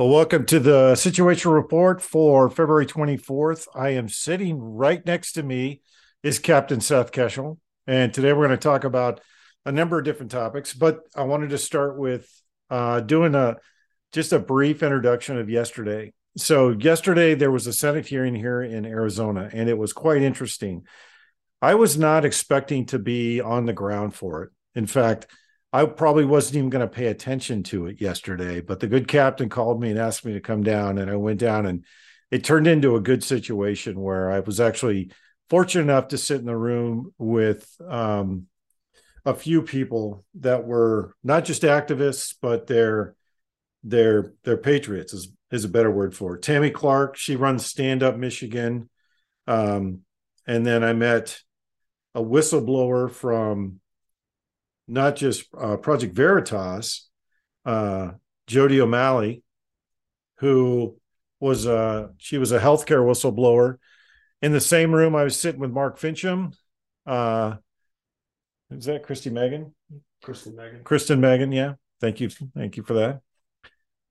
Well, welcome to the situation report for February 24th. I am sitting right next to me is Captain Seth Keshel. And today we're going to talk about a number of different topics, but I wanted to start with uh, doing a just a brief introduction of yesterday. So, yesterday there was a Senate hearing here in Arizona, and it was quite interesting. I was not expecting to be on the ground for it. In fact, I probably wasn't even going to pay attention to it yesterday, but the good captain called me and asked me to come down, and I went down, and it turned into a good situation where I was actually fortunate enough to sit in the room with um, a few people that were not just activists, but they're they're they're patriots is is a better word for it. Tammy Clark, she runs Stand Up Michigan, um, and then I met a whistleblower from not just uh, Project Veritas, uh, Jodi O'Malley, who was a she was a healthcare whistleblower. In the same room, I was sitting with Mark Finchem. Uh, is that Christy Megan? Kristen Meghan. Kristen Meghan, yeah. Thank you, thank you for that.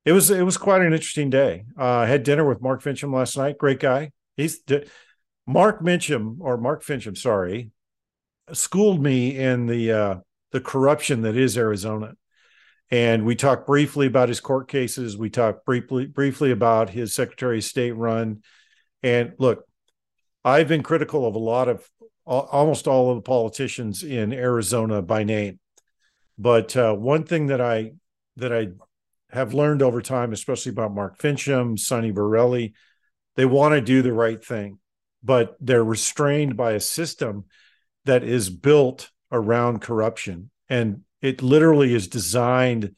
It was it was quite an interesting day. Uh, I had dinner with Mark Finchem last night. Great guy. He's Mark Finchem or Mark Finchem, sorry, schooled me in the uh, the corruption that is Arizona. And we talked briefly about his court cases. We talked briefly briefly about his Secretary of State run. And look, I've been critical of a lot of almost all of the politicians in Arizona by name. But uh, one thing that I that I have learned over time, especially about Mark Finchem, Sonny Borrelli, they want to do the right thing, but they're restrained by a system that is built around corruption. And it literally is designed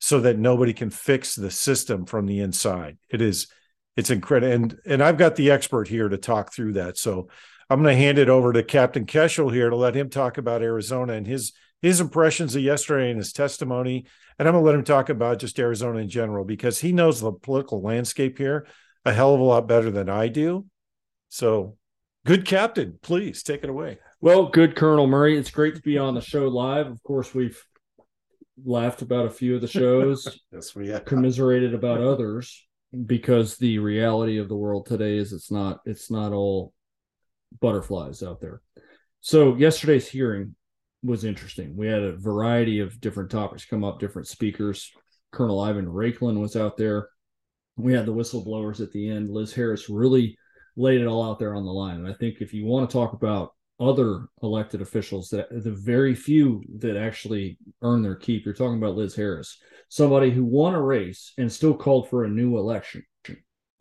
so that nobody can fix the system from the inside. It is it's incredible. And and I've got the expert here to talk through that. So I'm going to hand it over to Captain Keshel here to let him talk about Arizona and his his impressions of yesterday and his testimony. And I'm going to let him talk about just Arizona in general because he knows the political landscape here a hell of a lot better than I do. So, good captain, please take it away. Well, good Colonel Murray. It's great to be on the show live. Of course, we've laughed about a few of the shows. yes, we have. Commiserated about others because the reality of the world today is it's not it's not all butterflies out there. So yesterday's hearing was interesting. We had a variety of different topics come up, different speakers. Colonel Ivan Raiklin was out there. We had the whistleblowers at the end. Liz Harris really laid it all out there on the line. And I think if you want to talk about other elected officials that the very few that actually earn their keep. You're talking about Liz Harris, somebody who won a race and still called for a new election.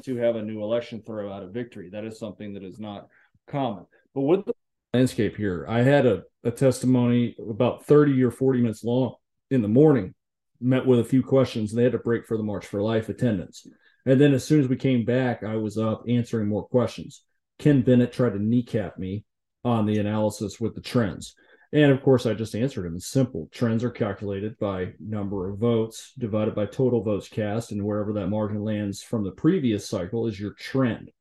To have a new election throw out a victory, that is something that is not common. But with the landscape here, I had a, a testimony about 30 or 40 minutes long in the morning, met with a few questions, and they had to break for the March for Life attendance. And then as soon as we came back, I was up answering more questions. Ken Bennett tried to kneecap me on the analysis with the trends. And of course, I just answered him. It's simple. Trends are calculated by number of votes divided by total votes cast, and wherever that margin lands from the previous cycle is your trend.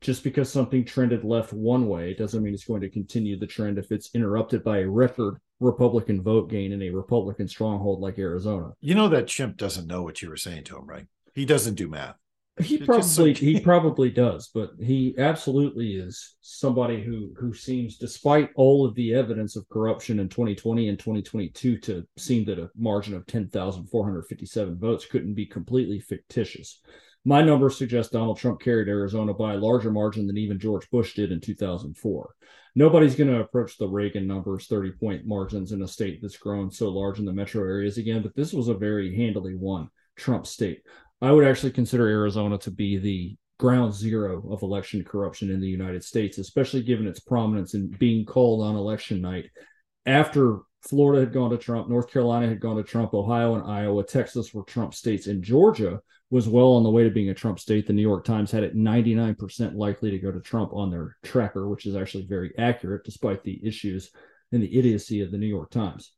Just because something trended left one way doesn't mean it's going to continue the trend if it's interrupted by a record Republican vote gain in a Republican stronghold like Arizona. You know that chimp doesn't know what you were saying to him, right? He doesn't do math. He probably he probably does, but he absolutely is somebody who who seems, despite all of the evidence of corruption in 2020 and 2022, to seem that a margin of 10,457 votes couldn't be completely fictitious. My numbers suggest Donald Trump carried Arizona by a larger margin than even George Bush did in 2004. Nobody's going to approach the Reagan numbers, 30 point margins in a state that's grown so large in the metro areas again, but this was a very handily won Trump state. I would actually consider Arizona to be the ground zero of election corruption in the United States, especially given its prominence in being called on election night after Florida had gone to Trump, North Carolina had gone to Trump, Ohio and Iowa, Texas were Trump states, and Georgia was well on the way to being a Trump state. The New York Times had it 99% likely to go to Trump on their tracker, which is actually very accurate despite the issues and the idiocy of the New York Times.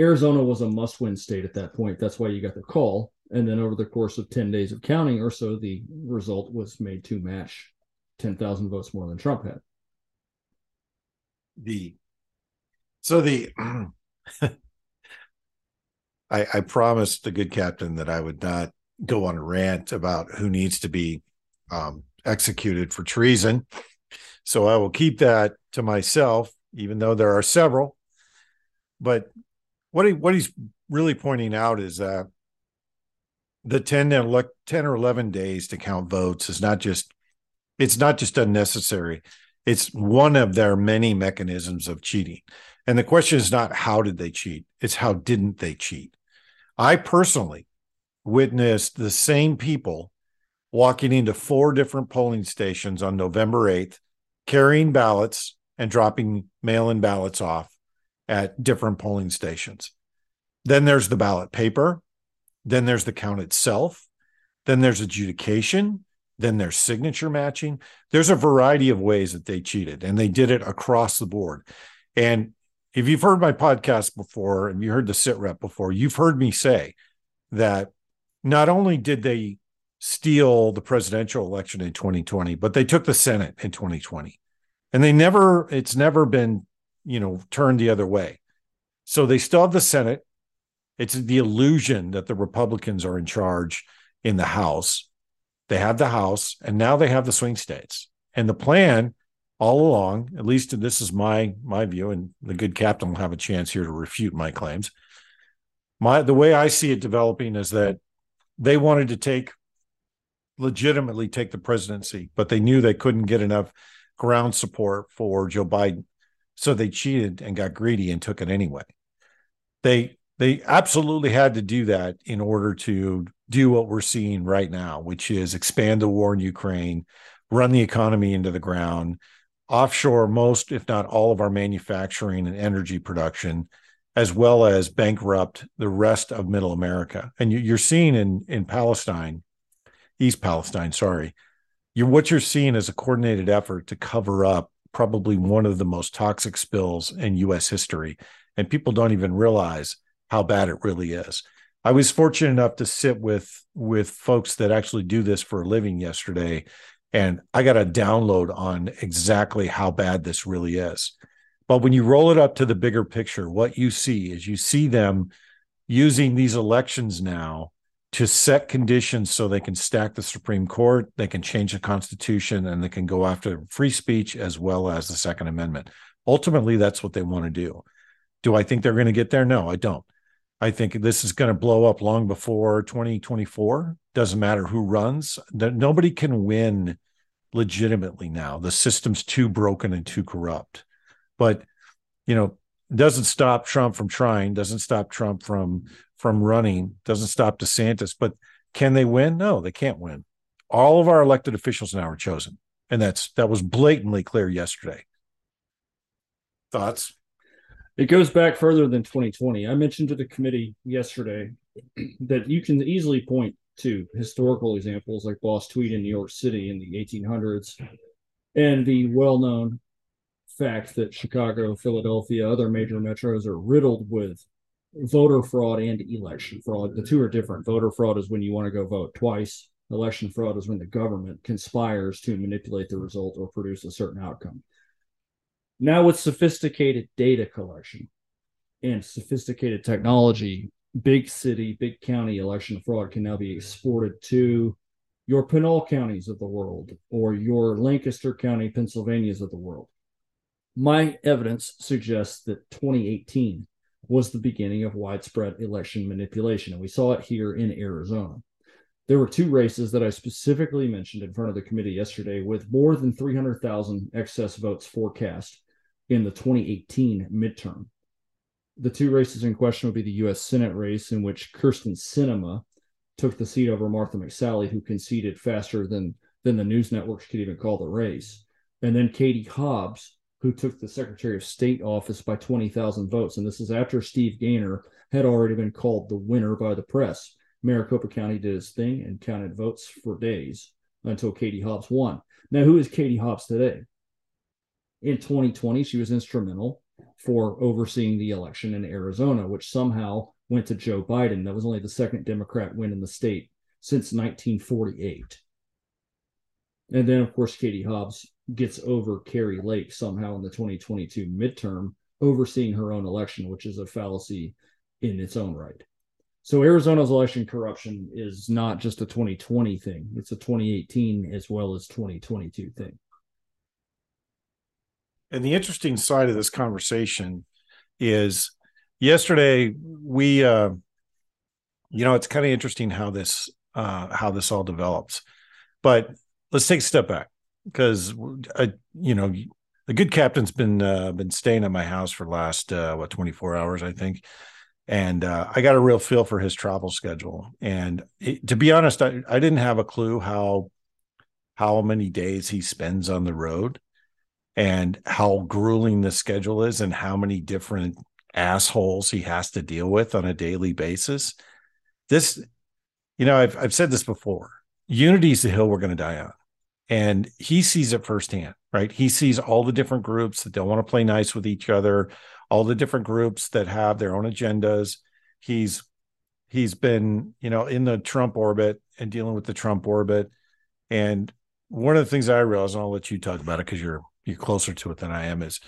Arizona was a must win state at that point. That's why you got the call. And then over the course of 10 days of counting or so, the result was made to match 10,000 votes more than Trump had. The so the I, I promised the good captain that I would not go on a rant about who needs to be um, executed for treason. So I will keep that to myself, even though there are several. But what he, what he's really pointing out is that the 10 and 10 or 11 days to count votes is not just it's not just unnecessary. It's one of their many mechanisms of cheating. And the question is not how did they cheat it's how didn't they cheat. I personally witnessed the same people walking into four different polling stations on november 8th carrying ballots and dropping mail-in ballots off at different polling stations. Then there's the ballot paper then there's the count itself. Then there's adjudication. Then there's signature matching. There's a variety of ways that they cheated, and they did it across the board. And if you've heard my podcast before and you heard the sit rep before, you've heard me say that not only did they steal the presidential election in 2020, but they took the Senate in 2020. And they never, it's never been, you know, turned the other way. So they still have the Senate. It's the illusion that the Republicans are in charge in the House. They have the House, and now they have the swing states. And the plan all along, at least this is my my view, and the good captain will have a chance here to refute my claims. My the way I see it developing is that they wanted to take legitimately take the presidency, but they knew they couldn't get enough ground support for Joe Biden. So they cheated and got greedy and took it anyway. They they absolutely had to do that in order to do what we're seeing right now, which is expand the war in Ukraine, run the economy into the ground, offshore most, if not all, of our manufacturing and energy production, as well as bankrupt the rest of Middle America. And you're seeing in in Palestine, East Palestine, sorry, you're what you're seeing is a coordinated effort to cover up probably one of the most toxic spills in U.S. history, and people don't even realize how bad it really is. I was fortunate enough to sit with with folks that actually do this for a living yesterday and I got a download on exactly how bad this really is. But when you roll it up to the bigger picture, what you see is you see them using these elections now to set conditions so they can stack the Supreme Court, they can change the Constitution, and they can go after free speech as well as the Second Amendment. Ultimately, that's what they want to do. Do I think they're going to get there? No, I don't. I think this is going to blow up long before 2024. Doesn't matter who runs. Nobody can win legitimately now. The system's too broken and too corrupt. But you know, doesn't stop Trump from trying. Doesn't stop Trump from from running. Doesn't stop DeSantis. But can they win? No, they can't win. All of our elected officials now are chosen, and that's that was blatantly clear yesterday. Thoughts? It goes back further than 2020. I mentioned to the committee yesterday that you can easily point to historical examples like Boss Tweed in New York City in the 1800s and the well known fact that Chicago, Philadelphia, other major metros are riddled with voter fraud and election fraud. The two are different. Voter fraud is when you want to go vote twice, election fraud is when the government conspires to manipulate the result or produce a certain outcome. Now, with sophisticated data collection and sophisticated technology, big city, big county election fraud can now be exported to your Pinal counties of the world or your Lancaster County, Pennsylvanias of the world. My evidence suggests that 2018 was the beginning of widespread election manipulation, and we saw it here in Arizona. There were two races that I specifically mentioned in front of the committee yesterday with more than 300,000 excess votes forecast in the 2018 midterm. The two races in question would be the U.S. Senate race, in which Kyrsten Sinema took the seat over Martha McSally, who conceded faster than than the news networks could even call the race, and then Katie Hobbs, who took the Secretary of State office by 20,000 votes. And this is after Steve Gaynor had already been called the winner by the press. Maricopa County did his thing and counted votes for days until Katie Hobbs won. Now, who is Katie Hobbs today? In 2020, she was instrumental for overseeing the election in Arizona, which somehow went to Joe Biden. That was only the second Democrat win in the state since 1948. And then, of course, Katie Hobbs gets over Kari Lake somehow in the 2022 midterm, overseeing her own election, which is a fallacy in its own right. So Arizona's election corruption is not just a 2020 thing; it's a 2018 as well as 2022 thing. And the interesting side of this conversation is yesterday we uh you know it's kind of interesting how this uh how this all develops. But let's take a step back because I, you know the good captain's been uh, been staying at my house for last uh, what 24 hours i think. And uh, i got a real feel for his travel schedule. And it, to be honest I, I didn't have a clue how how many days he spends on the road and how grueling the schedule is and how many different assholes he has to deal with on a daily basis. This, you know, I've I've said this before. Unity's the hill we're going to die on. And he sees it firsthand, right? He sees all the different groups that don't want to play nice with each other, all the different groups that have their own agendas. He's he's been, you know, in the Trump orbit and dealing with the Trump orbit. And one of the things I realized, and I'll let you talk about it because you're you're closer to it than I am, is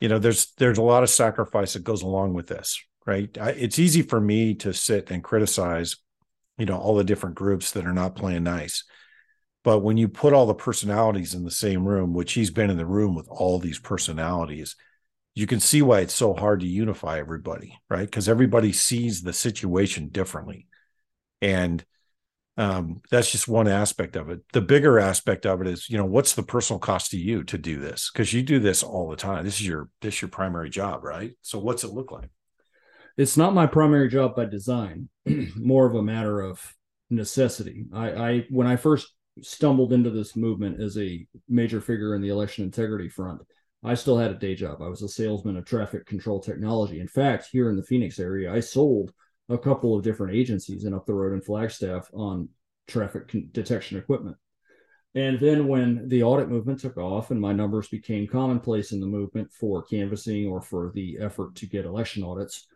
you know there's there's a lot of sacrifice that goes along with this, right? I, it's easy for me to sit and criticize, you know, all the different groups that are not playing nice. But when you put all the personalities in the same room, which he's been in the room with all these personalities, you can see why it's so hard to unify everybody, right? Because everybody sees the situation differently. And um, that's just one aspect of it. The bigger aspect of it is, you know, what's the personal cost to you to do this? Because you do this all the time. This is your this is your primary job, right? So what's it look like? It's not my primary job by design, more of a matter of necessity. I, I when I first stumbled into this movement as a major figure in the election integrity front, I still had a day job. I was a salesman of traffic control technology. In fact, here in the Phoenix area, I sold a couple of different agencies and up the road in Flagstaff on traffic detection equipment. And then when the audit movement took off and my numbers became commonplace in the movement for canvassing or for the effort to get election audits,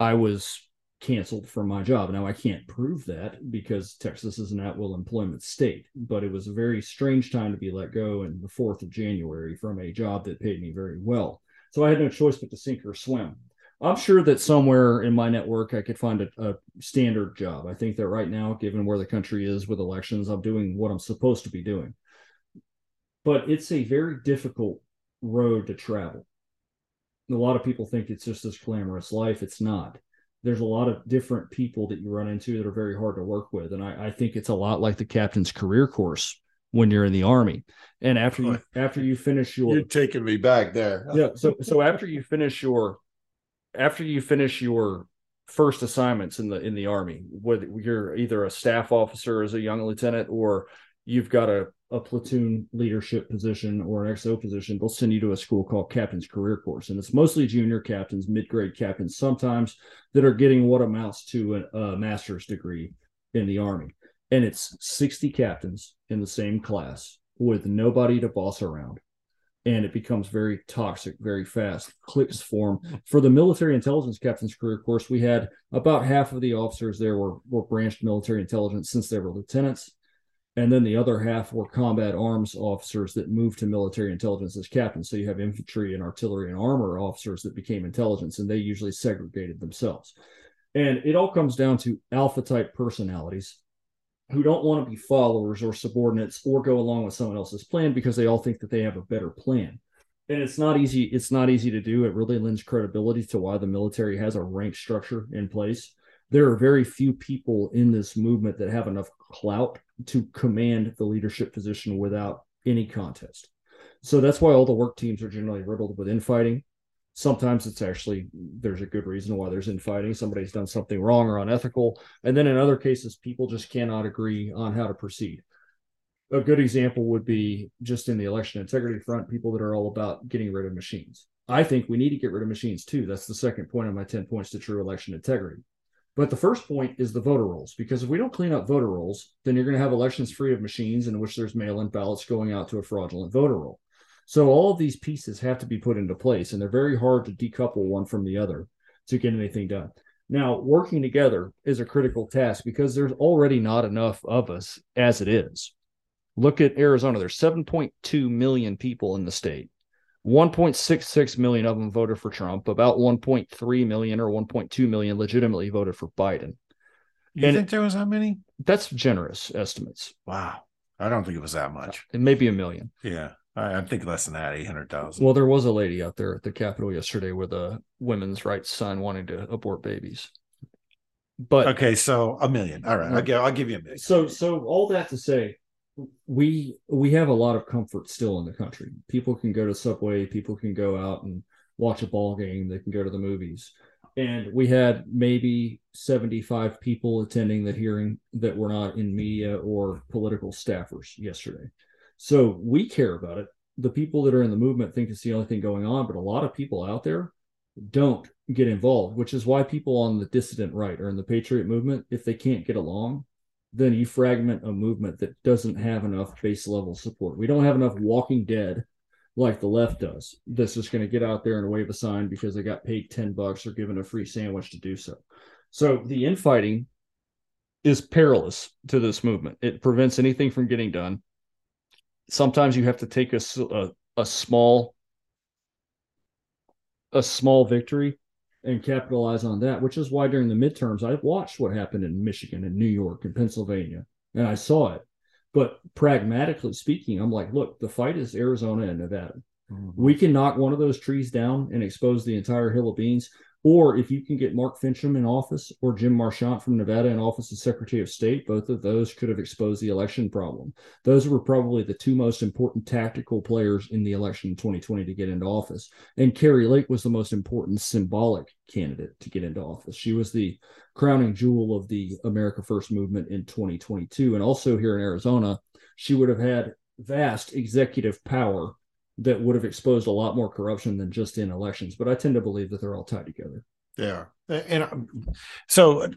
I was canceled from my job. Now I can't prove that because Texas is an at-will employment state, but it was a very strange time to be let go in the 4th of January from a job that paid me very well. So I had no choice but to sink or swim. I'm sure that somewhere in my network I could find a, a, standard job. I think that right now, given where the country is with elections, I'm doing what I'm supposed to be doing. But it's a very difficult road to travel. A lot of people think it's just this glamorous life. It's not. There's a lot of different people that you run into that are very hard to work with. And I, I think it's a lot like the captain's career course when you're in the army. And after you after you finish your You're taking me back there. yeah. So so after you finish your after you finish your first assignments in the in the army whether you're either a staff officer as a young lieutenant or you've got a, a platoon leadership position or an xo position they'll send you to a school called captain's career course. And it's mostly junior captains mid-grade captains sometimes that are getting what amounts to a, a master's degree in the army. And it's 60 captains in the same class with nobody to boss around and it becomes very toxic very fast. Cliques form. For the military intelligence captain's career of course, we had about half of the officers there were, were branched military intelligence since they were lieutenants. And then the other half were combat arms officers that moved to military intelligence as captains. So you have infantry and artillery and armor officers that became intelligence, and they usually segregated themselves. And it all comes down to alpha type personalities who don't want to be followers or subordinates or go along with someone else's plan because they all think that they have a better plan. And it's not easy. It's not easy to do. It really lends credibility to why the military has a rank structure in place. There are very few people in this movement that have enough clout to command the leadership position without any contest. So that's why all the work teams are generally riddled with infighting sometimes it's actually there's a good reason why there's infighting. Somebody's done something wrong or unethical. And then in other cases people just cannot agree on how to proceed. A good example would be just in the election integrity front people that are all about getting rid of machines. I think we need to get rid of machines too. That's the second point of my 10 points to true election integrity. But the first point is the voter rolls because if we don't clean up voter rolls then you're going to have elections free of machines in which there's mail-in ballots going out to a fraudulent voter roll so all of these pieces have to be put into place, and they're very hard to decouple one from the other to get anything done. Now, working together is a critical task because there's already not enough of us as it is. Look at Arizona. There's 7.2 million people in the state. 1.66 million of them voted for Trump. About 1.3 million or 1.2 million legitimately voted for Biden. You And- think there was that many? That's generous estimates. Wow. I don't think it was that much. It may be a million. Yeah. I, I think less than that, 800,000. Well, there was a lady out there at the Capitol yesterday with a women's rights sign wanting to abort babies. But okay. So a million. All right. I'll give, I'll give you a million. so so all that to say we we have a lot of comfort still in the country people can go to subway people can go out and watch a ball game they can go to the movies and we had maybe 75 people attending the hearing that were not in media or political staffers yesterday so we care about it the people that are in the movement think it's the only thing going on but a lot of people out there don't get involved which is why people on the dissident right or in the patriot movement if they can't get along then you fragment a movement that doesn't have enough base level support. We don't have enough walking dead like the left does. That's just going to get out there and wave a sign because they got paid 10 bucks or given a free sandwich to do so. So the infighting is perilous to this movement. It prevents anything from getting done. Sometimes you have to take a, a, a small a small victory and capitalize on that, which is why during the midterms, I watched what happened in Michigan and New York and Pennsylvania, and I saw it. But pragmatically speaking, I'm like, look, the fight is Arizona and Nevada. Mm-hmm. We can knock one of those trees down and expose the entire hill of beans. Or if you can get Mark Finchem in office or Jim Marchant from Nevada in office as Secretary of State, both of those could have exposed the election problem. Those were probably the two most important tactical players in the election in 2020 to get into office. And Kari Lake was the most important symbolic candidate to get into office. She was the crowning jewel of the America First movement in 2022. And also here in Arizona, she would have had vast executive power that would have exposed a lot more corruption than just in elections. But I tend to believe that they're all tied together. Yeah, and um, so uh,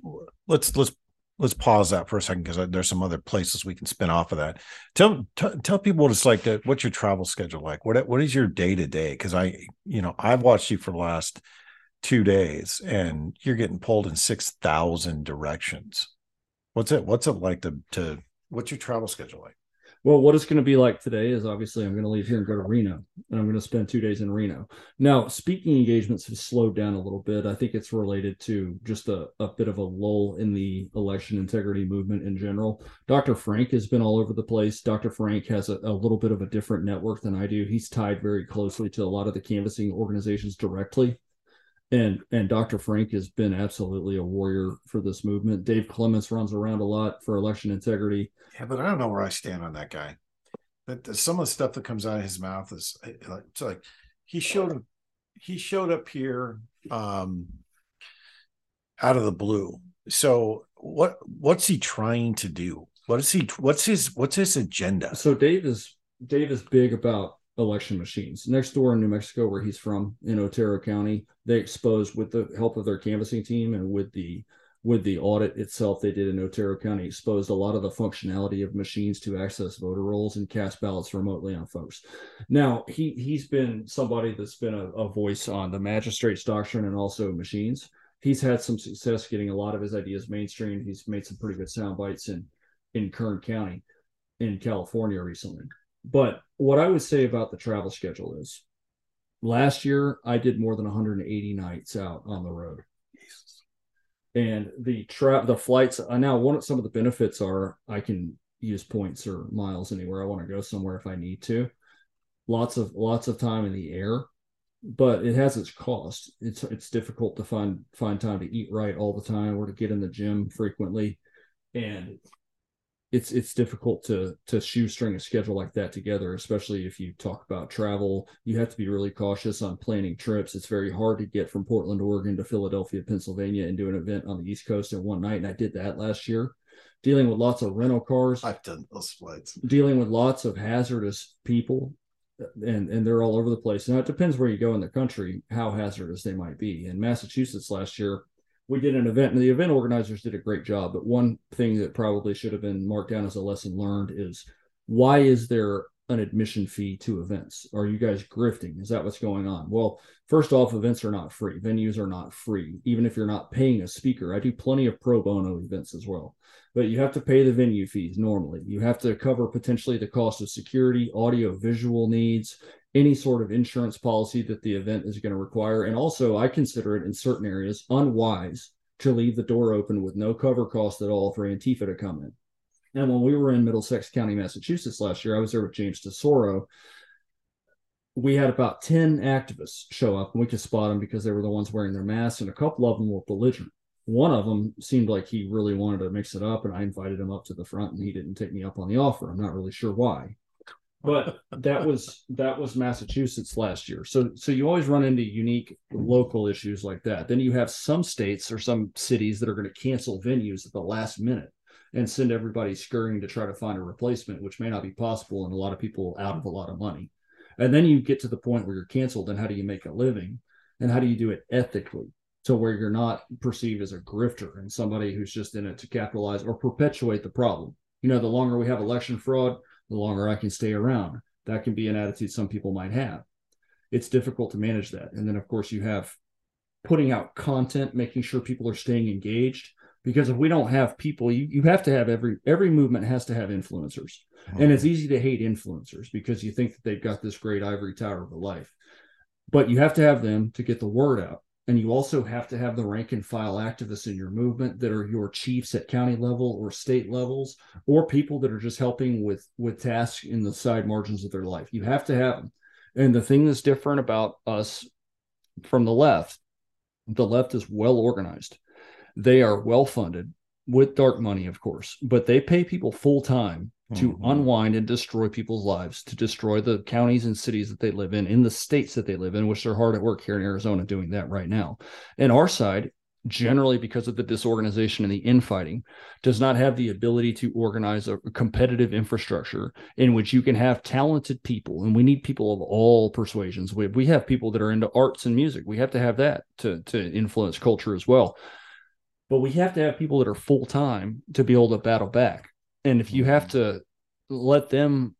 let's let's let's pause that for a second because there's some other places we can spin off of that. Tell t- tell people what it's like to what's your travel schedule like. What what is your day to day? Because I you know I've watched you for the last two days and you're getting pulled in six thousand directions. What's it What's it like to to What's your travel schedule like? Well, what it's going to be like today is obviously I'm going to leave here and go to Reno, and I'm going to spend two days in Reno. Now, speaking engagements have slowed down a little bit. I think it's related to just a, a bit of a lull in the election integrity movement in general. Dr. Frank has been all over the place. Dr. Frank has a, a little bit of a different network than I do. He's tied very closely to a lot of the canvassing organizations directly. And and Dr. Frank has been absolutely a warrior for this movement. Dave Clements runs around a lot for election integrity. Yeah, but I don't know where I stand on that guy. That some of the stuff that comes out of his mouth is uh, like it's like he showed up he showed up here um out of the blue. So what what's he trying to do? What is he what's his what's his agenda? So Dave is Dave is big about election machines. Next door in New Mexico, where he's from, in Otero County, they exposed with the help of their canvassing team and with the with the audit itself they did in Otero County, exposed a lot of the functionality of machines to access voter rolls and cast ballots remotely on folks. Now he he's been somebody that's been a, a voice on the magistrate's doctrine and also machines. He's had some success getting a lot of his ideas mainstream. He's made some pretty good sound bites in in Kern County in California recently. But what I would say about the travel schedule is last year I did more than 180 nights out on the road. And the tra- the flights I now one of some of the benefits are I can use points or miles anywhere I want to go somewhere if I need to. Lots of lots of time in the air, but it has its cost. It's it's difficult to find find time to eat right all the time or to get in the gym frequently. And it's it's difficult to to shoestring a schedule like that together, especially if you talk about travel. You have to be really cautious on planning trips. It's very hard to get from Portland, Oregon to Philadelphia, Pennsylvania and do an event on the East Coast in one night. And I did that last year, dealing with lots of rental cars, I've done those flights. dealing with lots of hazardous people. Uh, and and they're all over the place. Now it depends where you go in the country, how hazardous they might be. In Massachusetts last year, we did an event and the event organizers did a great job but one thing that probably should have been marked down as a lesson learned is why is there an admission fee to events? Are you guys grifting? Is that what's going on? Well first off events are not free. Venues are not free even if you're not paying a speaker. I do plenty of pro bono events as well but you have to pay the venue fees normally. You have to cover potentially the cost of security audio visual needs any sort of insurance policy that the event is going to require. And also, I consider it in certain areas unwise to leave the door open with no cover cost at all for Antifa to come in. And when we were in Middlesex County, Massachusetts last year, I was there with James Tesoro. We had about 10 activists show up and we could spot them because they were the ones wearing their masks, and a couple of them were belligerent. One of them seemed like he really wanted to mix it up, and I invited him up to the front, and he didn't take me up on the offer. I'm not really sure why but that was that was Massachusetts last year. So so you always run into unique local issues like that. Then you have some states or some cities that are going to cancel venues at the last minute and send everybody scurrying to try to find a replacement, which may not be possible and a lot of people out of a lot of money. And then you get to the point where you're canceled and how do you make a living? And how do you do it ethically? To where you're not perceived as a grifter and somebody who's just in it to capitalize or perpetuate the problem. You know, the longer we have election fraud, the longer I can stay around. That can be an attitude some people might have. It's difficult to manage that. And then, of course, you have putting out content, making sure people are staying engaged. Because if we don't have people, you, you have to have every every movement has to have influencers. And it's oh. easy to hate influencers because you think that they've got this great ivory tower of a life. But you have to have them to get the word out. And you also have to have the rank and file activists in your movement that are your chiefs at county level or state levels, or people that are just helping with with tasks in the side margins of their life. You have to have them. And the thing that's different about us from the left, the left is well organized. They are well funded with dark money, of course, but they pay people full time to mm-hmm. unwind and destroy people's lives, to destroy the counties and cities that they live in, in the states that they live in, which they're hard at work here in Arizona doing that right now. And our side, generally because of the disorganization and the infighting, does not have the ability to organize a competitive infrastructure in which you can have talented people. And we need people of all persuasions. We, we have people that are into arts and music. We have to have that to, to influence culture as well. But we have to have people that are full time to be able to battle back and if you have to let them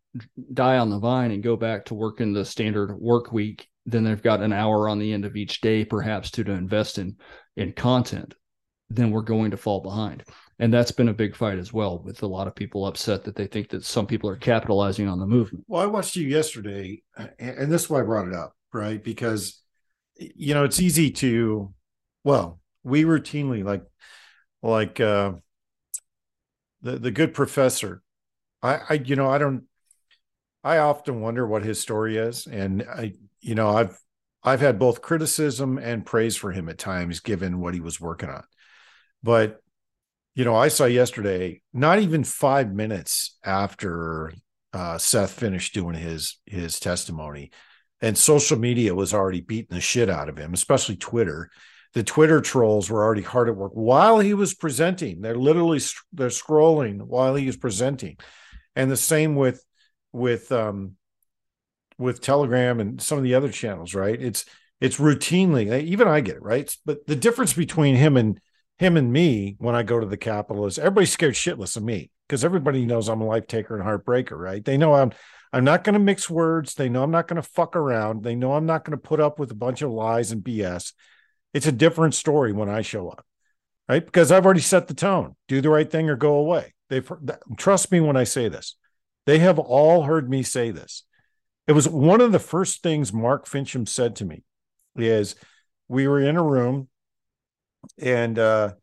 die on the vine and go back to working the standard work week, then they've got an hour on the end of each day, perhaps to, to invest in in content, then we're going to fall behind. And that's been a big fight as well, with a lot of people upset that they think that some people are capitalizing on the movement. Well, I watched you yesterday, and this is why I brought it up, right? Because you know, it's easy to well, we routinely like like uh the the good professor. I, I you know I don't. I often wonder what his story is, and I you know I've I've had both criticism and praise for him at times, given what he was working on. But you know, I saw yesterday, not even five minutes after uh, Seth finished doing his his testimony, and social media was already beating the shit out of him, especially Twitter the Twitter trolls were already hard at work while he was presenting. They're literally they're scrolling while he is presenting, and the same with with um, with Telegram and some of the other channels. Right? It's it's routinely even I get it right. But the difference between him and him and me when I go to the Capitol is everybody's scared shitless of me because everybody knows I'm a life taker and heartbreaker. Right? They know I'm I'm not going to mix words. They know I'm not going to fuck around. They know I'm not going to put up with a bunch of lies and BS it's a different story when I show up, right? Because I've already set the tone. Do the right thing or go away. They've trust me when I say this. They have all heard me say this. It was one of the first things Mark Finchem said to me is we were in a room and uh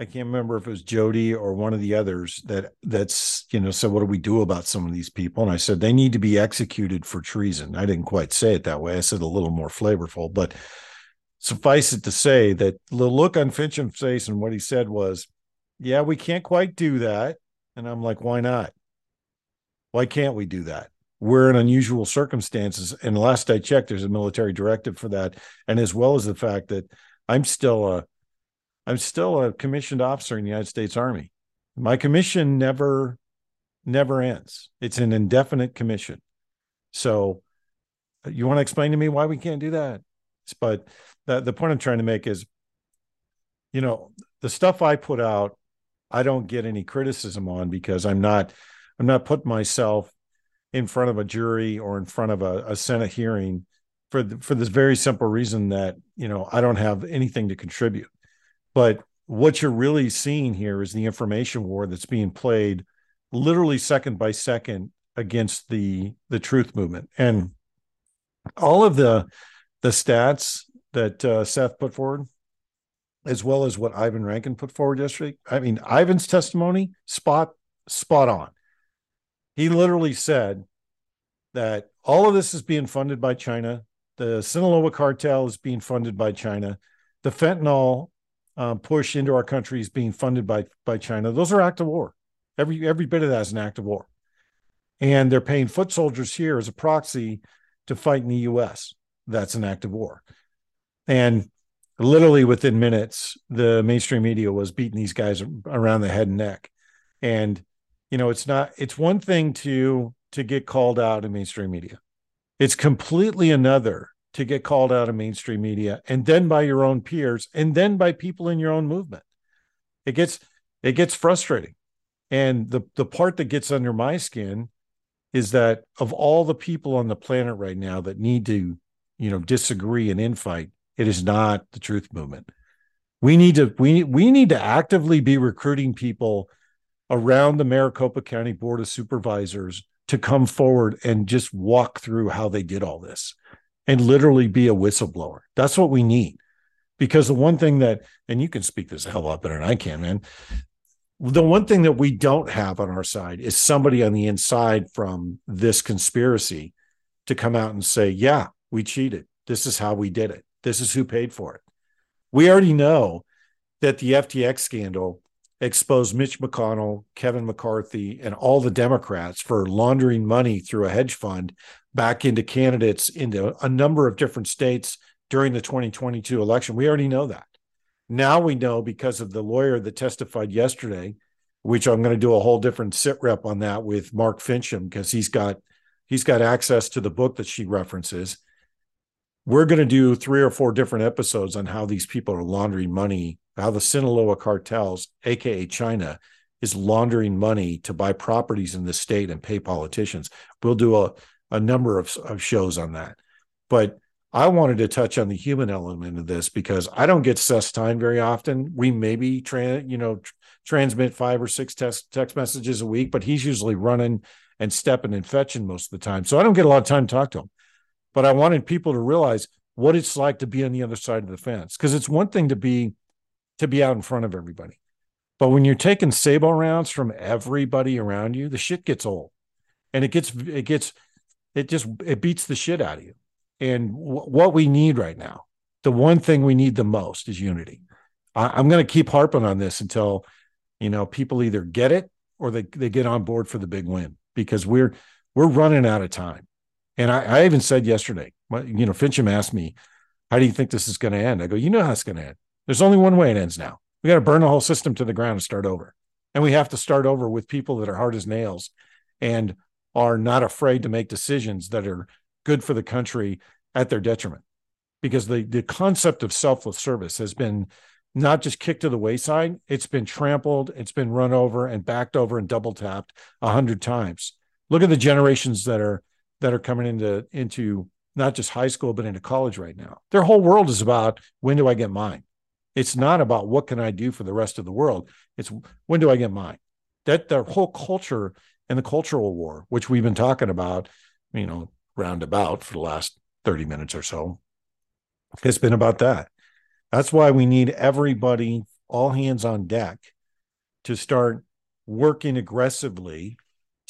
I can't remember if it was Jody or one of the others that that's you know said what do we do about some of these people and I said they need to be executed for treason. I didn't quite say it that way. I said a little more flavorful, but suffice it to say that the look on Finchem's face and what he said was, "Yeah, we can't quite do that." And I'm like, "Why not? Why can't we do that? We're in unusual circumstances." And last I checked, there's a military directive for that, and as well as the fact that I'm still a I'm still a commissioned officer in the United States Army. My commission never never ends. It's an indefinite commission. So uh, you want to explain to me why we can't do that? But the, the point I'm trying to make is, you know, the stuff I put out, I don't get any criticism on because I'm not, I'm not putting myself in front of a jury or in front of a, a Senate hearing for the, for this very simple reason that you know I don't have anything to contribute. But what you're really seeing here is the information war that's being played literally second by second against the the truth movement and all of the the stats that uh, Seth put forward, as well as what Ivan Raiklin put forward yesterday. I mean, Ivan's testimony spot spot on. He literally said that all of this is being funded by China. The Sinaloa cartel is being funded by China. The fentanyl um, push into our country is being funded by by China. Those are act of war. Every every bit of that is an act of war, and they're paying foot soldiers here as a proxy to fight in the U.S. That's an act of war, and literally within minutes, the mainstream media was beating these guys around the head and neck, and you know it's not it's one thing to to get called out in mainstream media. It's completely another to get called out in mainstream media and then by your own peers and then by people in your own movement. It gets it gets frustrating. And the the part that gets under my skin is that of all the people on the planet right now that need to, you know, disagree and infight, it is not the truth movement. We need to we we need to actively be recruiting people around the Maricopa County Board of Supervisors to come forward and just walk through how they did all this and literally be a whistleblower. That's what we need. Because the one thing that, and you can speak this a hell up better than I can, man. The one thing that we don't have on our side is somebody on the inside from this conspiracy to come out and say, yeah, we cheated. This is how we did it. This is who paid for it. We already know that the FTX scandal exposed Mitch McConnell, Kevin McCarthy, and all the Democrats for laundering money through a hedge fund back into candidates into a number of different states during the 2022 election. We already know that. Now we know because of the lawyer that testified yesterday, which I'm going to do a whole different sit rep on that with Mark Finchem because he's got he's got access to the book that she references. We're going to do three or four different episodes on how these people are laundering money how the Sinaloa cartels, aka China, is laundering money to buy properties in the state and pay politicians. We'll do a, a number of, of shows on that. But I wanted to touch on the human element of this because I don't get Seth's time very often. We maybe tra- you know tr- transmit five or six text text messages a week, but he's usually running and stepping and fetching most of the time. So I don't get a lot of time to talk to him. But I wanted people to realize what it's like to be on the other side of the fence because it's one thing to be to be out in front of everybody. But when you're taking sabot rounds from everybody around you, the shit gets old, and it gets it gets it just it beats the shit out of you. And w- what we need right now, the one thing we need the most is unity. I, am going to keep harping on this until you know people either get it or they they get on board for the big win because we're we're running out of time. And I, I even said yesterday, you know, Finchem asked me, "How do you think this is going to end?" I go, "You know how it's going to end. There's only one way it ends now. We got to burn the whole system to the ground and start over. And we have to start over with people that are hard as nails and are not afraid to make decisions that are good for the country at their detriment. Because the, the concept of selfless service has been not just kicked to the wayside, it's been trampled, it's been run over and backed over and double tapped a hundred times. Look at the generations that are that are coming into into not just high school but into college right now. Their whole world is about when do I get mine? It's not about what can I do for the rest of the world. It's when do I get mine? That their whole culture and the cultural war, which we've been talking about, you know, roundabout for the last 30 minutes or so, it's been about that. That's why we need everybody, all hands on deck, to start working aggressively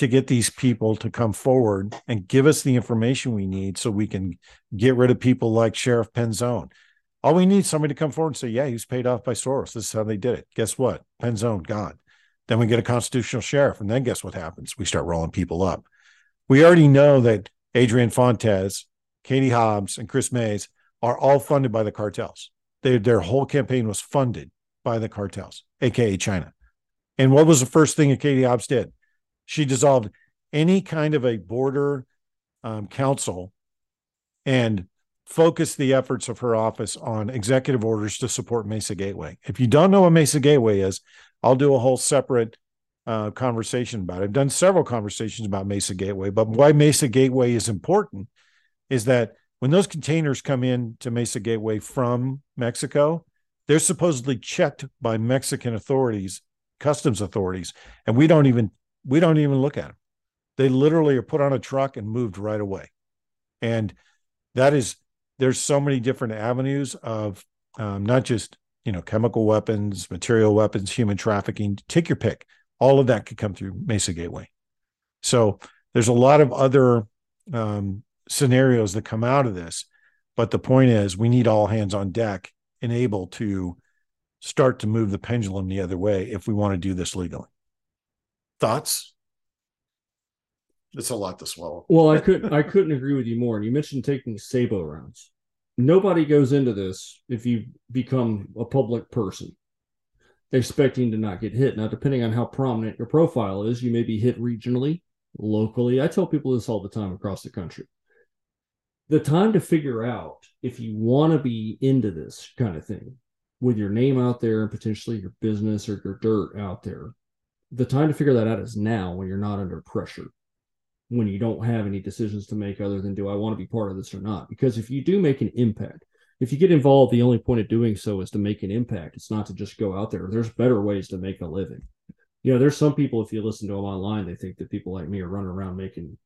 to get these people to come forward and give us the information we need so we can get rid of people like Sheriff Penzone. All we need somebody to come forward and say, yeah, he was paid off by Soros. This is how they did it. Guess what? Penzone, gone. Then we get a constitutional sheriff. And then guess what happens? We start rolling people up. We already know that Adrian Fontes, Katie Hobbs, and Chris Mayes are all funded by the cartels. They, their whole campaign was funded by the cartels, aka China. And what was the first thing that Katie Hobbs did? She dissolved any kind of a border um, council and focused the efforts of her office on executive orders to support Mesa Gateway. If you don't know what Mesa Gateway is, I'll do a whole separate uh, conversation about it. I've done several conversations about Mesa Gateway, but why Mesa Gateway is important is that when those containers come in to Mesa Gateway from Mexico, they're supposedly checked by Mexican authorities, customs authorities, and we don't even we don't even look at them. They literally are put on a truck and moved right away. And that is there's so many different avenues of um, not just you know chemical weapons, material weapons, human trafficking. Take your pick. All of that could come through Mesa Gateway. So there's a lot of other um, scenarios that come out of this, but the point is we need all hands on deck and able to start to move the pendulum the other way if we want to do this legally. Thoughts? It's a lot to swallow. Well, I could I couldn't agree with you more. And you mentioned taking sabot rounds. Nobody goes into this if you become a public person expecting to not get hit. Now, depending on how prominent your profile is, you may be hit regionally, locally. I tell people this all the time across the country. The time to figure out if you want to be into this kind of thing with your name out there and potentially your business or your dirt out there, the time to figure that out is now when you're not under pressure when you don't have any decisions to make other than do I want to be part of this or not? Because if you do make an impact, if you get involved, the only point of doing so is to make an impact. It's not to just go out there. There's better ways to make a living. You know, there's some people, if you listen to them online, they think that people like me are running around making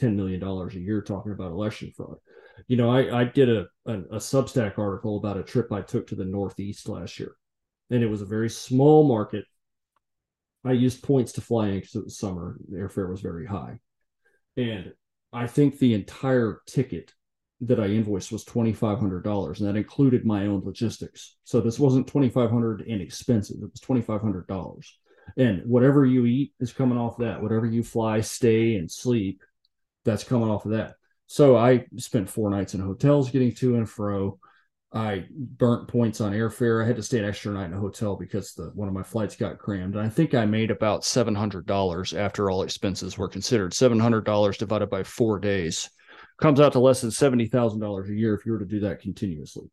$10 million a year talking about election fraud. You know, I, I did a, a, a Substack article about a trip I took to the Northeast last year, and it was a very small market. I used points to fly in because it was summer. The airfare was very high and I think the entire ticket that I invoiced was twenty five hundred dollars, and that included my own logistics. So this wasn't 2,500 in expenses; it was twenty five hundred dollars. And whatever you eat is coming off that. Whatever you fly, stay, and sleep, that's coming off of that. So I spent four nights in hotels getting to and fro. I burnt points on airfare. I had to stay an extra night in a hotel because the one of my flights got crammed. And I think I made about seven hundred dollars after all expenses were considered. Seven hundred dollars divided by four days comes out to less than seventy thousand dollars a year if you were to do that continuously.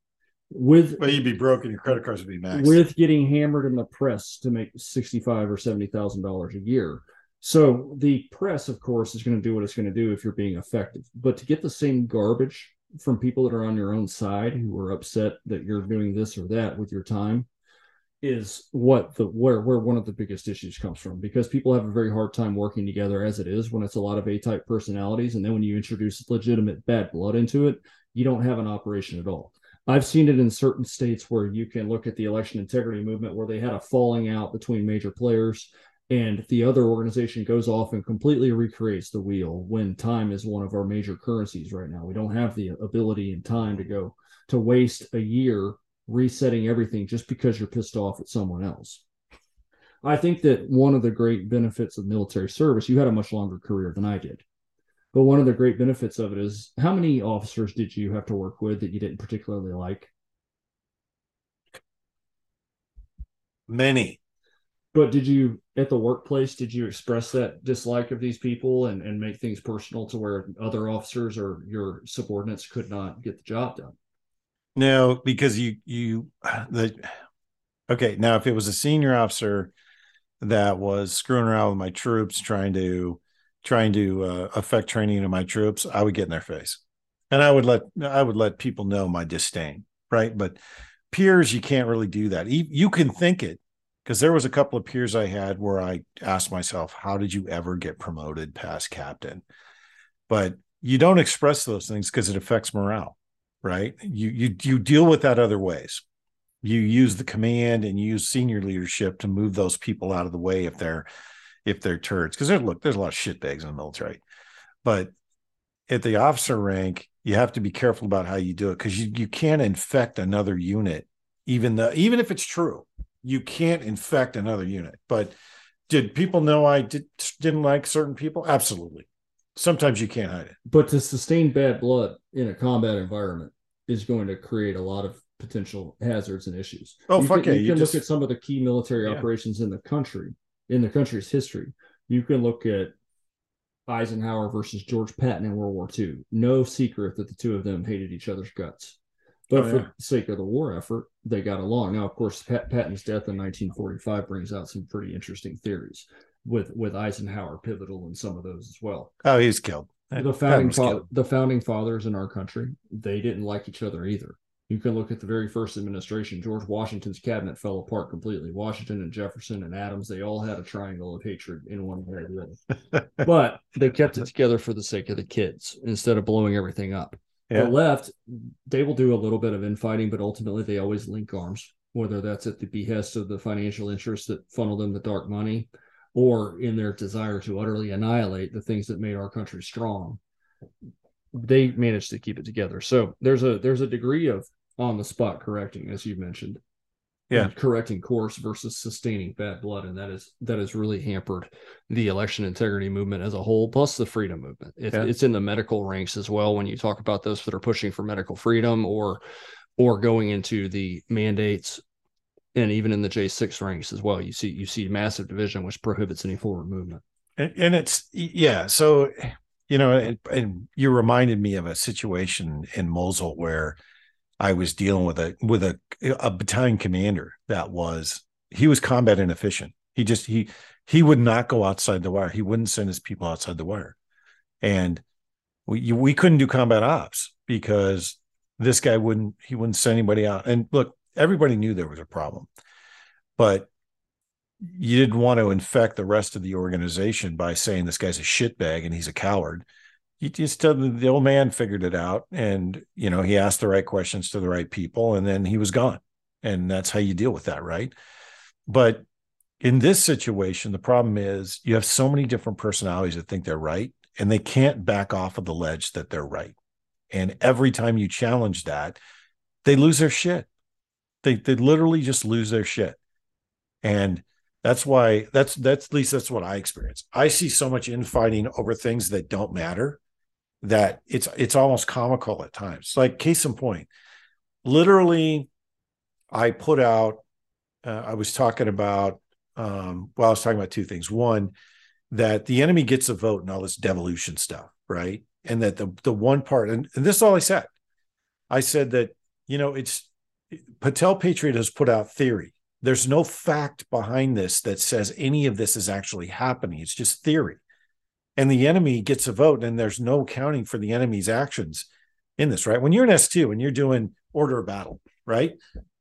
With well, you'd be broke and your credit cards would be maxed. With getting hammered in the press to make sixty five or seventy thousand dollars a year. So the press, of course, is going to do what it's going to do if you're being effective. But to get the same garbage from people that are on your own side who are upset that you're doing this or that with your time is what the where where one of the biggest issues comes from. Because people have a very hard time working together as it is when it's a lot of A-type personalities. And then when you introduce legitimate bad blood into it you don't have an operation at all. I've seen it in certain states where you can look at the election integrity movement where they had a falling out between major players and the other organization goes off and completely recreates the wheel when time is one of our major currencies right now. We don't have the ability and time to go to waste a year resetting everything just because you're pissed off at someone else. I think that one of the great benefits of military service, you had a much longer career than I did. But one of the great benefits of it is how many officers did you have to work with that you didn't particularly like? Many. But did you at the workplace did you express that dislike of these people and, and make things personal to where other officers or your subordinates could not get the job done? No, because you you the okay, now if it was a senior officer that was screwing around with my troops trying to trying to uh, affect training of my troops, I would get in their face. And I would let I would let people know my disdain, right? But peers you can't really do that. You can think it, because there was a couple of peers I had where I asked myself, how did you ever get promoted past captain? But you don't express those things because it affects morale, right? You you you deal with that other ways. You use the command and you use senior leadership to move those people out of the way if they're if they're turds. Because there's look, there's a lot of shitbags in the military. But at the officer rank, you have to be careful about how you do it because you, you can't infect another unit, even though even if it's true you can't infect another unit. But did people know I did, didn't like certain people? Absolutely. Sometimes you can't hide it. But to sustain bad blood in a combat environment is going to create a lot of potential hazards and issues. Oh, you fuck can, yeah. You, You can just, look at some of the key military Yeah. operations in the country, in the country's history. You can look at Eisenhower versus George Patton in World War II. No secret that the two of them hated each other's guts. But Oh, for yeah. the sake of the war effort, they got along. Now, of course, Pat, Patton's death in 1945 brings out some pretty interesting theories, with with Eisenhower pivotal in some of those as well. oh, he was killed. The founding fa- killed. the founding fathers in our country, they didn't like each other either. You can look at the very first administration. George Washington's cabinet fell apart completely. Washington and Jefferson and Adams, they all had a triangle of hatred in one way or the other. but they kept it together for the sake of the kids instead of blowing everything up. The left, they will do a little bit of infighting, but ultimately they always link arms, whether that's at the behest of the financial interests that funnel them the dark money or in their desire to utterly annihilate the things that made our country strong. They managed to keep it together. So there's a there's a degree of on the spot correcting, as you mentioned, yeah. correcting course versus sustaining bad blood and that is that has really hampered the election integrity movement as a whole plus the freedom movement. It, yeah. it's in the medical ranks as well when you talk about those that are pushing for medical freedom or or going into the mandates and even in the j6 ranks as well. You see you see massive division which prohibits any forward movement. And, and it's yeah so you know and, and you reminded me of a situation in mosul where I was dealing with a with a a battalion commander that was he was combat inefficient. He just he he would not go outside the wire. He wouldn't send his people outside the wire, and we we couldn't do combat ops because this guy wouldn't he wouldn't send anybody out. And look, everybody knew there was a problem, but you didn't want to infect the rest of the organization by saying this guy's a shitbag and he's a coward he just the old man figured it out and you know he asked the right questions to the right people and then he was gone. And that's how you deal with that right? But in this situation the problem is you have so many different personalities that think they're right and they can't back off of the ledge that they're right. And every time you challenge that they lose their shit. They they literally just lose their shit. And that's why that's that's at least that's what i experience. I see so much infighting over things that don't matter that it's it's almost comical at times. Like case in point, literally, I put out. Uh, I was talking about. Um, well, I was talking about two things. One, that the enemy gets a vote and all this devolution stuff, right? And that the the one part, and, and this is all I said. I said that you know it's Patel Patriot has put out theory. There's no fact behind this that says any of this is actually happening. It's just theory and the enemy gets a vote and there's no accounting for the enemy's actions in this right? When you're an s2 and you're doing order of battle right?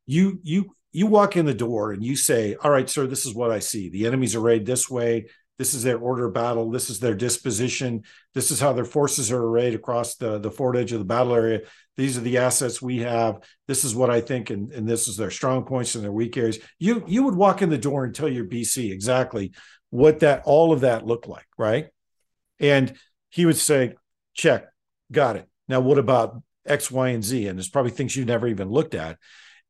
You you you walk in the door and you say all right sir this is what i see. The enemy's arrayed this way. This is their order of battle. This is their disposition. This is how their forces are arrayed across the the forward edge of the battle area. These are the assets we have. This is what i think and, and this is their strong points and their weak areas. You you would walk in the door and tell your bc exactly what that all of that looked like right and he would say, check, got it. Now, what about X, Y, and Z? And there's probably things you never even looked at.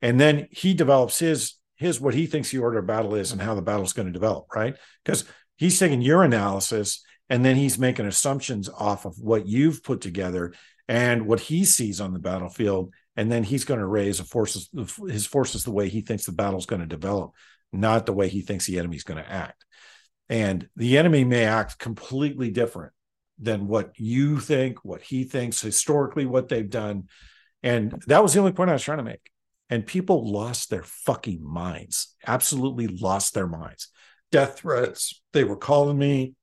And then he develops his his what he thinks the order of battle is and how the battle's going to develop, right? Because he's taking your analysis and then he's making assumptions off of what you've put together and what he sees on the battlefield. And then he's going to raise a forces his forces the way he thinks the battle's going to develop, not the way he thinks the enemy's going to act. And the enemy may act completely different than what you think, what he thinks, historically, what they've done. And that was the only point I was trying to make. And people lost their fucking minds, absolutely lost their minds. Death threats. They were calling me,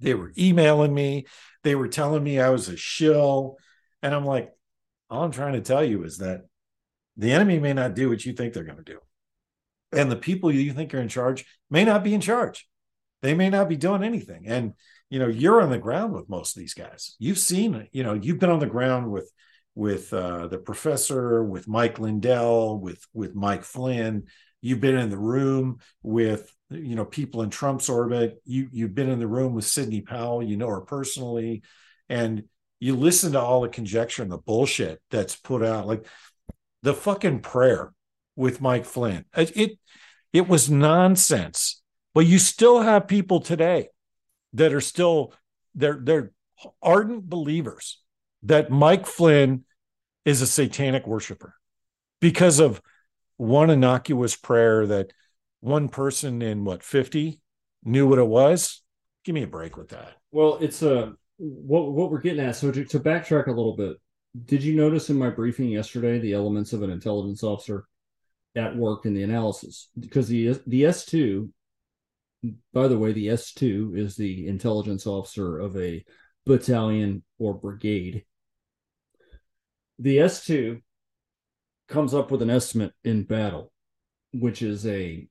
they were emailing me, they were telling me I was a shill. And I'm like, all I'm trying to tell you is that the enemy may not do what you think they're going to do. And the people you think are in charge may not be in charge they may not be doing anything. And you know, you're on the ground with most of these guys. You've seen, you know, you've been on the ground with with uh, the professor, with Mike Lindell, with with Mike Flynn. You've been in the room with you know people in Trump's orbit. You you've been in the room with Sidney Powell. You know her personally, and you listen to all the conjecture and the bullshit that's put out. Like the fucking prayer with Mike Flynn. It it, it was nonsense. But you still have people today that are still they're they're ardent believers that Mike Flynn is a satanic worshiper because of one innocuous prayer that one person in what 50 knew what it was. Give me a break with that. Well, it's a uh, what what we're getting at. So to, to backtrack a little bit, did you notice in my briefing yesterday the elements of an intelligence officer at work in the analysis? Because the the S2 by the way, the S2 is the intelligence officer of a battalion or brigade. The S2 comes up with an estimate in battle, which is a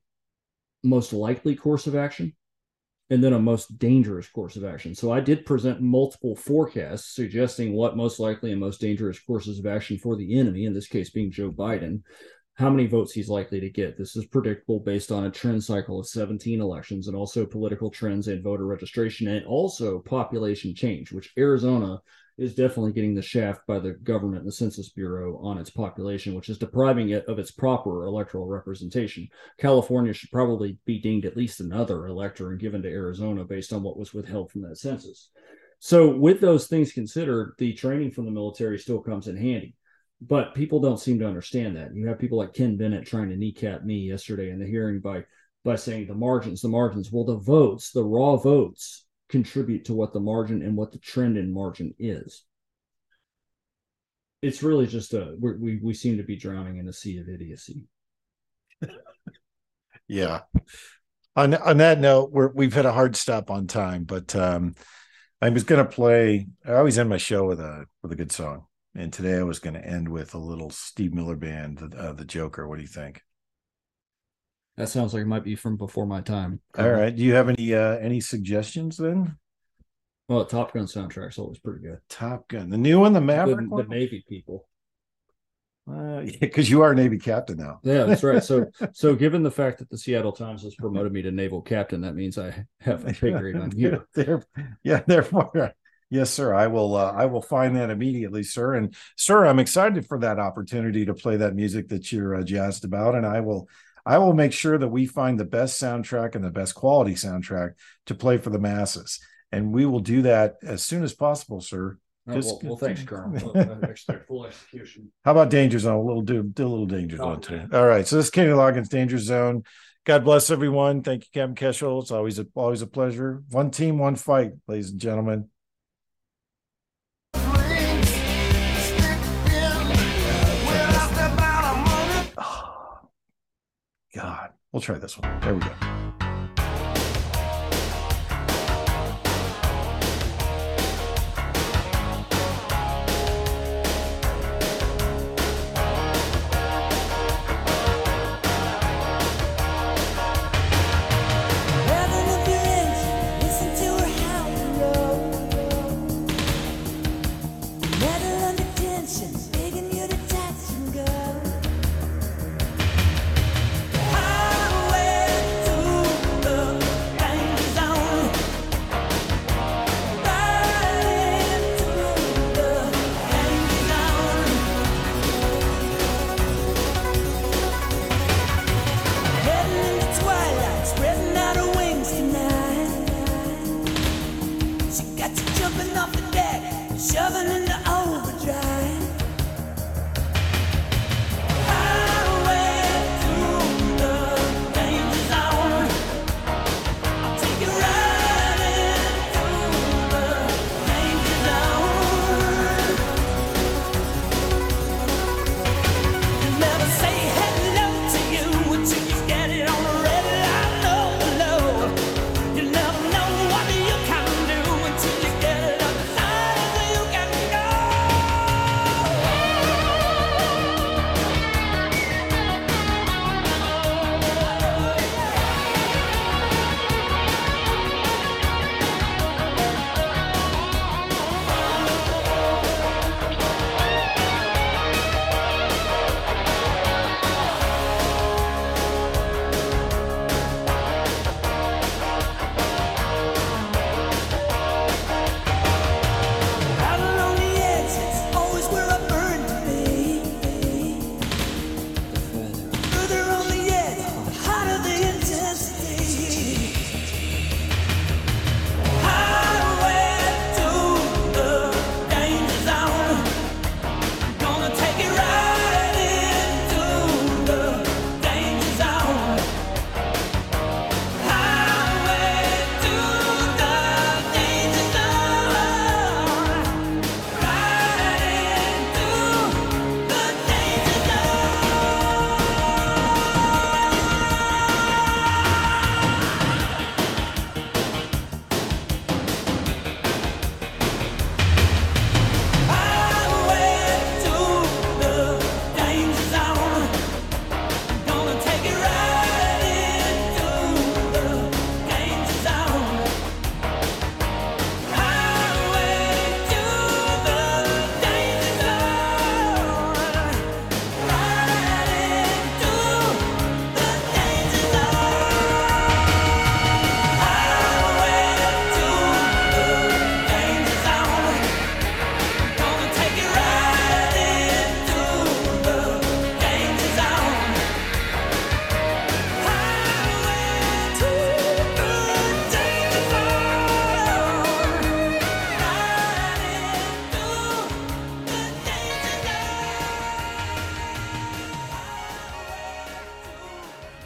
most likely course of action and then a most dangerous course of action. So I did present multiple forecasts suggesting what most likely and most dangerous courses of action for the enemy, in this case being Joe Biden, how many votes he's likely to get. This is predictable based on a trend cycle of 17 elections and also political trends and voter registration and also population change, which Arizona is definitely getting the shaft by the government and the Census Bureau on its population, which is depriving it of its proper electoral representation. California should probably be deemed at least another elector and given to Arizona based on what was withheld from that census. So, with those things considered, the training from the military still comes in handy. But people don't seem to understand that. You have people like Ken Bennett trying to kneecap me yesterday in the hearing by by saying the margins, the margins. Well, the votes, the raw votes contribute to what the margin and what the trend in margin is. It's really just a we we seem to be drowning in a sea of idiocy. yeah. On on that note, we're we've had a hard stop on time, but um, I was going to play. I always end my show with a with a good song, and today I was going to end with a little Steve Miller Band, the, uh, the Joker. What do you think? That sounds like it might be from before my time. All right. Do you have any uh any suggestions then? Well, Top Gun soundtrack's always pretty good. Top Gun, the new one, the Maverick, the, the Navy people. Uh, yeah, because you are a Navy captain now. Yeah, that's right. So, so given the fact that the Seattle Times has promoted me to naval captain, that means I have a pay grade on you. yeah, therefore, yes, sir. I will. Uh, I will find that immediately, sir. And sir, I'm excited for that opportunity to play that music that you're uh, jazzed about, and I will. I will make sure that we find the best soundtrack and the best quality soundtrack to play for the masses. And we will do that as soon as possible, sir. Oh, Just, well, well, thanks, Colonel. I expect full execution. How about Danger Zone? A little do, do a little Danger Zone today. All right. So this is Kenny Loggins, Danger Zone. God bless everyone. Thank you, Captain Keshel. It's always a always a pleasure. One team, one fight, ladies and gentlemen. God. We'll try this one. There we go.